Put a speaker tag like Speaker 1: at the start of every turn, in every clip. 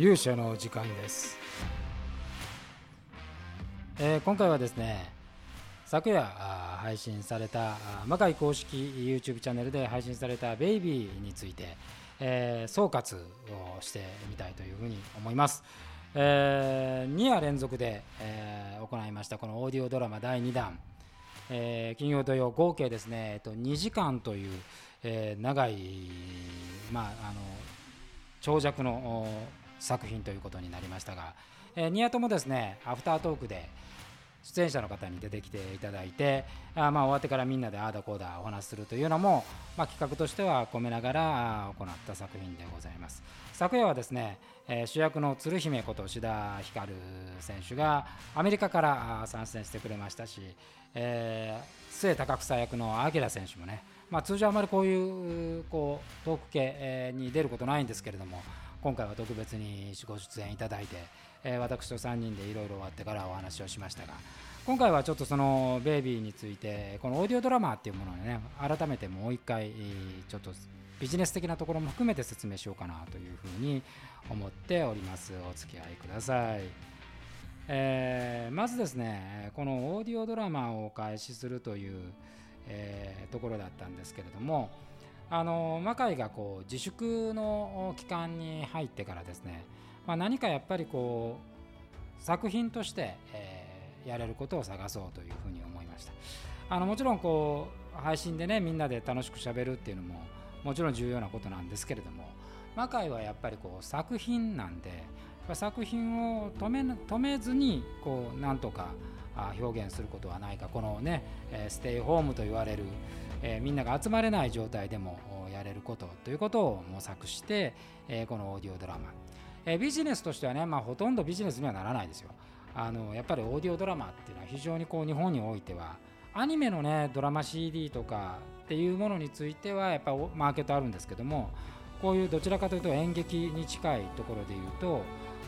Speaker 1: 勇者の時間です、えー、今回はですね昨夜配信された魔界公式 YouTube チャンネルで配信された「ベイビーについて、えー、総括をしてみたいというふうに思います、えー、2夜連続で、えー、行いましたこのオーディオドラマ第2弾、えー、金曜土曜合計ですね、えっと、2時間という、えー、長い、まあ、あの長尺の作品ということになりましたが、えー、2夜ともですねアフタートークで、出演者の方に出てきていただいてあまあ終わってからみんなでああだこうだお話しするというのも、まあ、企画としては込めながら行った作品でございます。昨夜はですね、えー、主役の鶴姫こと志田ひかる選手がアメリカから参戦してくれましたし、えー、末高草役の明選手もね、まあ、通常あまりこういうこうトーク系に出ることないんですけれども今回は特別にご出演いただいてえー、私と3人でいろいろ終わってからお話をしましたが今回はちょっとそのベイビーについてこのオーディオドラマっていうものをね改めてもう一回ちょっとビジネス的なところも含めて説明しようかなというふうに思っております。お付き合いください、えー、まずですねこのオーディオドラマをお開始するという、えー、ところだったんですけれどもあの魔界がこう自粛の期間に入ってからですねまあ、何かやっぱりこう作品として、えー、やれることを探そうというふうに思いました。あのもちろんこう配信でねみんなで楽しくしゃべるっていうのももちろん重要なことなんですけれども魔界はやっぱりこう作品なんで作品を止め止めずにこうなんとか表現することはないかこのねステイホームと言われる、えー、みんなが集まれない状態でもやれることということを模索して、えー、このオーディオドラマえビジネスとしてはね、まあ、ほとんどビジネスにはならないですよ。あのやっぱりオーディオドラマっていうのは非常にこう日本においてはアニメのねドラマ CD とかっていうものについてはやっぱマーケットあるんですけどもこういうどちらかというと演劇に近いところで言うと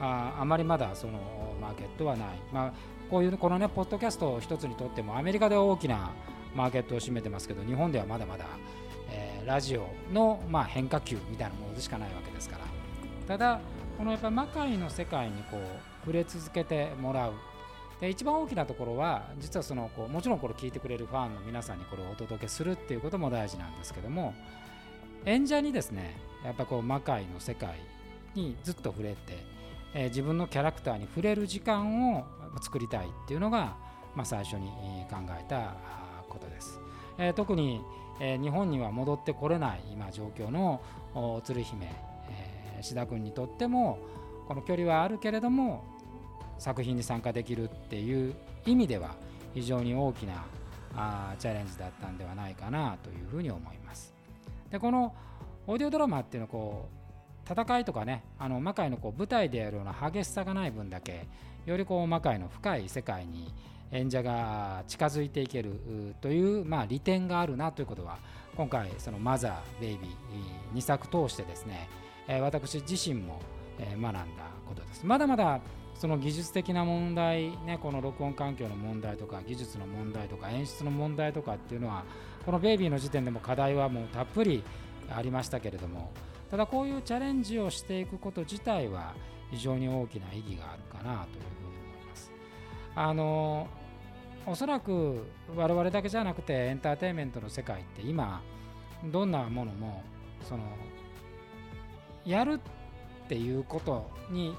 Speaker 1: ああまりまだそのマーケットはない、まあ、こういうこのねポッドキャストを一つにとってもアメリカでは大きなマーケットを占めてますけど日本ではまだまだ、えー、ラジオの、まあ、変化球みたいなものでしかないわけですから。ただこのやっぱ魔界の世界にこう触れ続けてもらう。で一番大きなところは実はそのこうもちろんこれ聞いてくれるファンの皆さんにこれをお届けするっていうことも大事なんですけども演者にですねやっぱこう魔界の世界にずっと触れて、え、自分のキャラクターに触れる時間を作りたいっていうのが、まあ、最初に考えたことです。え、特に、え、日本には戻ってこれない今状況の鶴姫え志田君にとってもこの距離はあるけれども作品に参加できるっていう意味では非常に大きなあチャレンジだったんではないかなというふうに思います。でこのオーディオドラマっていうのはこう戦いとかねあの魔界のこう舞台でやるような激しさがない分だけよりこう魔界の深い世界に演者が近づいていけるという、まあ、利点があるなということは今回そのマザー、ベイビー2作通してですね私自身も、学んだことです。まだまだその技術的な問題、ね、この録音環境の問題とか技術の問題とか演出の問題とかっていうのはこのベイビーの時点でも課題はもうたっぷりありましたけれどもただこういうチャレンジをしていくこと自体は非常に大きな意義があるかなというふうに思います。あのおそらく我々だけじゃなくてエンターテインメントの世界って今どんなものもそのやるっていうことに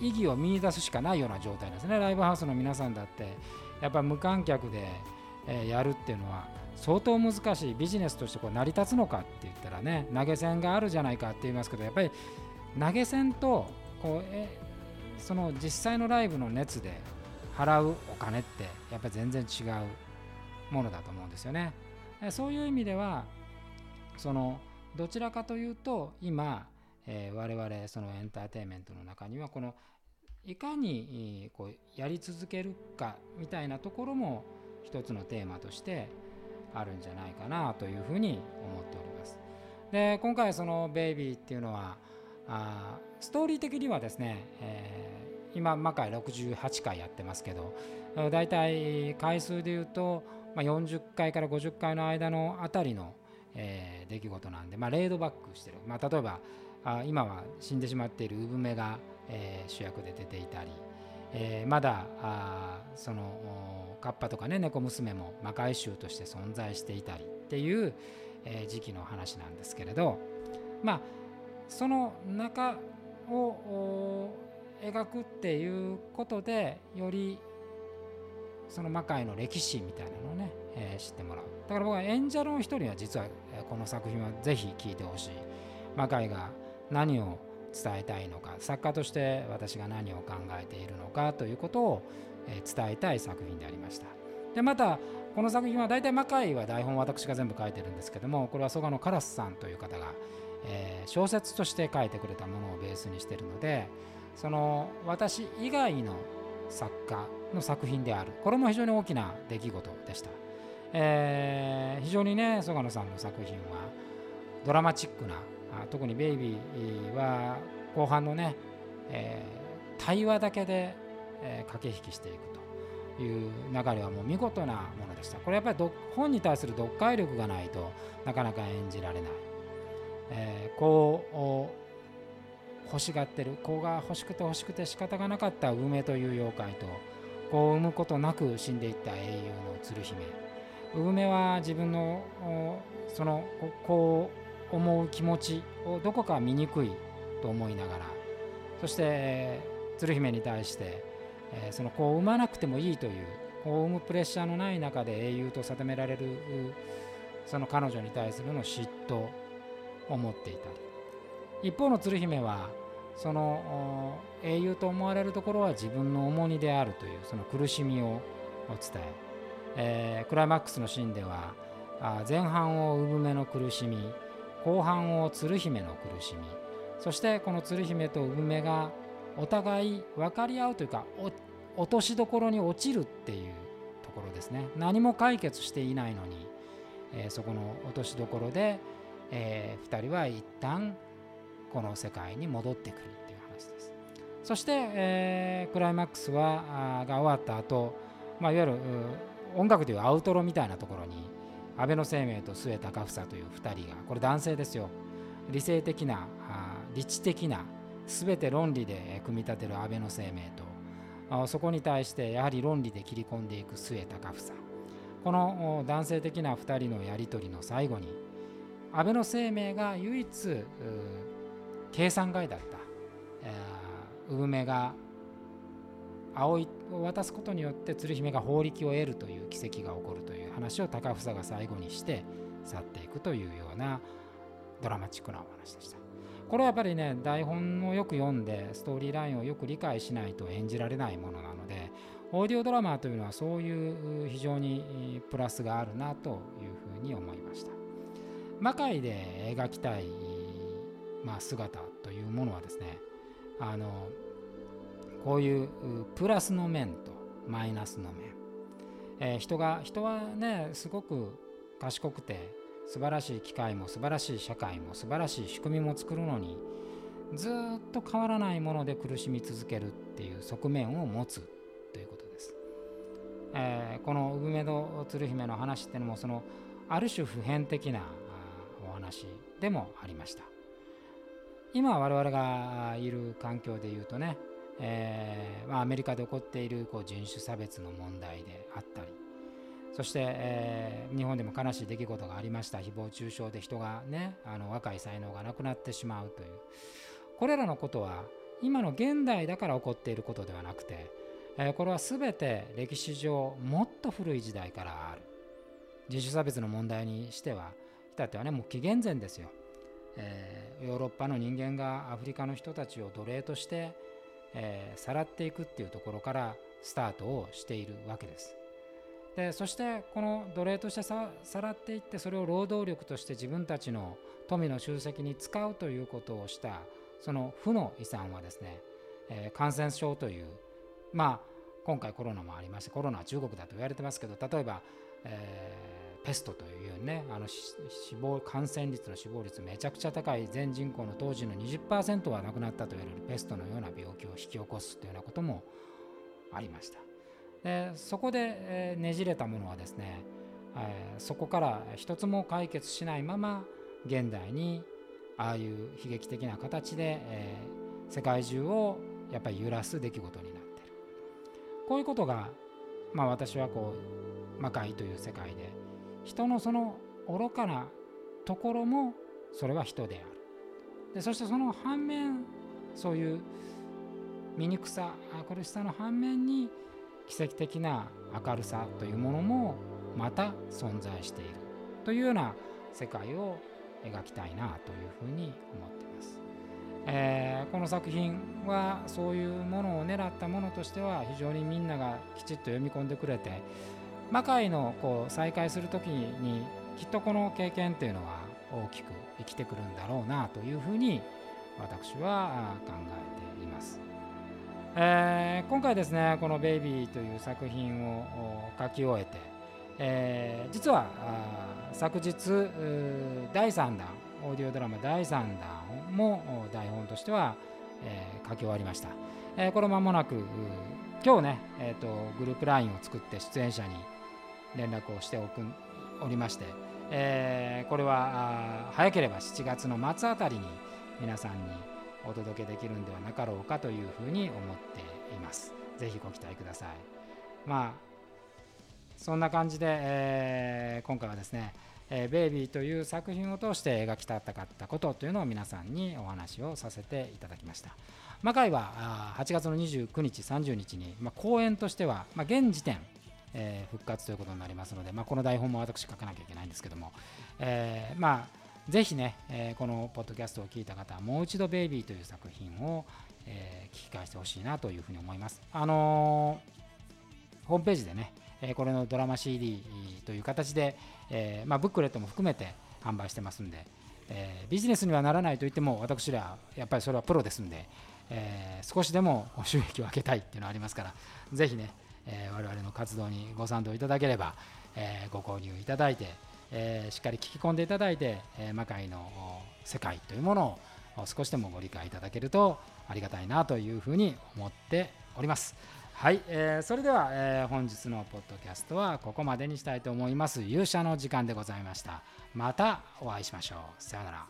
Speaker 1: 意義を見出すしかないような状態なんですねライブハウスの皆さんだってやっぱ無観客で、えやるっていうのは相当難しいビジネスとしてこう成り立つのかって言ったらね投げ銭があるじゃないかって言いますけどやっぱり投げ銭とこうえその実際のライブの熱で払うお金ってやっぱり全然違うものだと思うんですよね。そういう意味ではそのどちらかというと今えー、我々そのエンターテインメントの中にはこのいかにこうやり続けるかみたいなところも一つのテーマとしてあるんじゃないかなというふうに思っております。で今回その「ベイビー」っていうのはあストーリー的にはですね、えー、今魔界68回やってますけどだいたい回数でいうと、まあ、40回から50回の間のあたりの、えー、出来事なんで、まあ、レードバックしてる、まあ、例えばあ今は死んでしまっている産めがえー、主役で出ていたり、えー、まだあそのカッパとかね猫娘も魔界衆として存在していたりっていう、え、時期の話なんですけれどまあその中を描くっていうことでよりその魔界の歴史みたいなのをね、えー、知ってもらう。だから僕は演者の一人は実はこの作品はぜひ聴いてほしい。魔界が何を伝えたいのか作家として私が何を考えているのかということを伝えたい作品でありました。でまたこの作品は大体魔界は台本私が全部書いてるんですけどもこれは蘇我のカラスさんという方が、えー、小説として書いてくれたものをベースにしてるのでその私以外の作家の作品であるこれも非常に大きな出来事でした、えー、非常にね曽我野さんの作品はドラマチックな特に「ベイビー」は後半のね、えー、対話だけで、え、駆け引きしていくという流れはもう見事なものでした。これやっぱり本に対する読解力がないとなかなか演じられない、えー、こう欲しがってる子が欲しくて欲しくて仕方がなかった梅という妖怪と子を産むことなく死んでいった英雄の鶴姫。梅は自分のその子を思う気持ちをどこか醜いと思いながらそして鶴姫に対して、えその子を産まなくてもいいという子を産むプレッシャーのない中で英雄と定められるその彼女に対するの嫉妬を持っていたり。一方の鶴姫はその英雄と思われるところは自分の重荷であるというその苦しみを伝え。えー、クライマックスのシーンでは前半を産めの苦しみ後半を鶴姫の苦しみ。そしてこの鶴姫と産めがお互い分かり合うというか落としどころに落ちるっていうところですね。何も解決していないのに、えー、そこの落としどころで、えー、2人は一旦この世界に戻ってくるっていう話です。そして、えー、クライマックスはが終わった後、まあいわゆる音楽でいうアウトロみたいなところに安倍生命と末高房という2人がこれ男性ですよ。理性的な理知的な全て論理で組み立てる安倍の生命とそこに対してやはり論理で切り込んでいく末高房この男性的な2人のやり取りの最後に安倍の生命が唯一計算外だった、えー、産めが葵を渡すことによって鶴姫が法力を得るという奇跡が起こるという話を高房が最後にして去っていくというようなドラマチックなお話でした。これはやっぱりね台本をよく読んでストーリーラインをよく理解しないと演じられないものなのでオーディオドラマというのはそういう非常にプラスがあるなというふうに思いました。魔界で描きたい、まあ、姿というものはですねあのこういうプラスの面とマイナスの面、えー、人が人はねすごく賢くて素晴らしい機械も素晴らしい社会も素晴らしい仕組みも作るのにずっと変わらないもので苦しみ続けるっていう側面を持つということです。えー、この産め戸鶴姫の話っていうのもそのある種普遍的なお話でもありました。今我々がいる環境で言うとねえーまあ、アメリカで起こっているこう人種差別の問題であったりそして、えー、日本でも悲しい出来事がありました。誹謗中傷で人がねあの若い才能がなくなってしまうという。これらのことは今の現代だから起こっていることではなくて、えー、これは全て歴史上もっと古い時代からある。人種差別の問題にしては至ってはねもう紀元前ですよ、えー、ヨーロッパの人間がアフリカの人たちを奴隷としてえ、さらっていくっていうところからスタートをしているわけです。でそしてこの奴隷としてさらっていってそれを労働力として自分たちの富の集積に使うということをしたその負の遺産はですね、えー、感染症というまあ今回コロナもありましてコロナは中国だと言われてますけど例えば、えー、ペストというねあの死亡感染率の死亡率めちゃくちゃ高い全人口の当時の20%は亡くなったと言われるペストのような病気を引き起こすというようなこともありました。でそこで、ねじれたものはですね、そこから一つも解決しないまま現代にああいう悲劇的な形で、え、世界中をやっぱり揺らす出来事になってる。こういうことがまあ私はこう魔界という世界で人のその愚かなところもそれは人である。でそしてその反面そういう醜さ苦しさの反面に奇跡的な明るさというものもまた存在しているというような世界を描きたいなというふうに思っています。えー、この作品はそういうものを狙ったものとしては非常にみんながきちっと読み込んでくれて魔界のこう再会する時にきっとこの経験っていうのは大きく生きてくるんだろうなというふうに私は考え。えー、今回ですねこの「ベイビー」という作品を書き終えて、えー、実は昨日第3弾オーディオドラマ第3弾も台本としては、えー、書き終わりました、えー、これ間もなく今日ね、えーと、グループ LINE を作って出演者に連絡をしておくおりまして、えー、これは早ければ7月の末あたりに皆さんにお届けできるんではなかろうかというふうに思っています。ぜひご期待ください。まあそんな感じで、えー、今回はですね「えー、ベイビー」という作品を通して描きたかったことというのを皆さんにお話をさせていただきました。魔界は8月の29日、30日に、まあ、公演としては、まあ、現時点、えー、復活ということになりますので、まあ、この台本も私書かなきゃいけないんですけども、えー、まあぜひね、えー、このポッドキャストを聞いた方はもう一度「ベイビー」という作品を、えー、聞き返してほしいなというふうに思います。あのー、ホームページでね、えこれのドラマ CD という形で、えまあ、ブックレットも含めて販売してますんで、えビジネスにはならないと言っても私らやっぱりそれはプロですんで、え少しでも収益を上げたいっていうのはありますからぜひね、え我々の活動にご賛同いただければ、えご購入いただいてえー、しっかり聞き込んでいただいて、えー、魔界の世界というものを少しでもご理解いただけるとありがたいなというふうに思っております。はい、えー、それでは、えー、本日のポッドキャストはここまでにしたいと思います。勇者の時間でございました。またお会いしましょう。さようなら。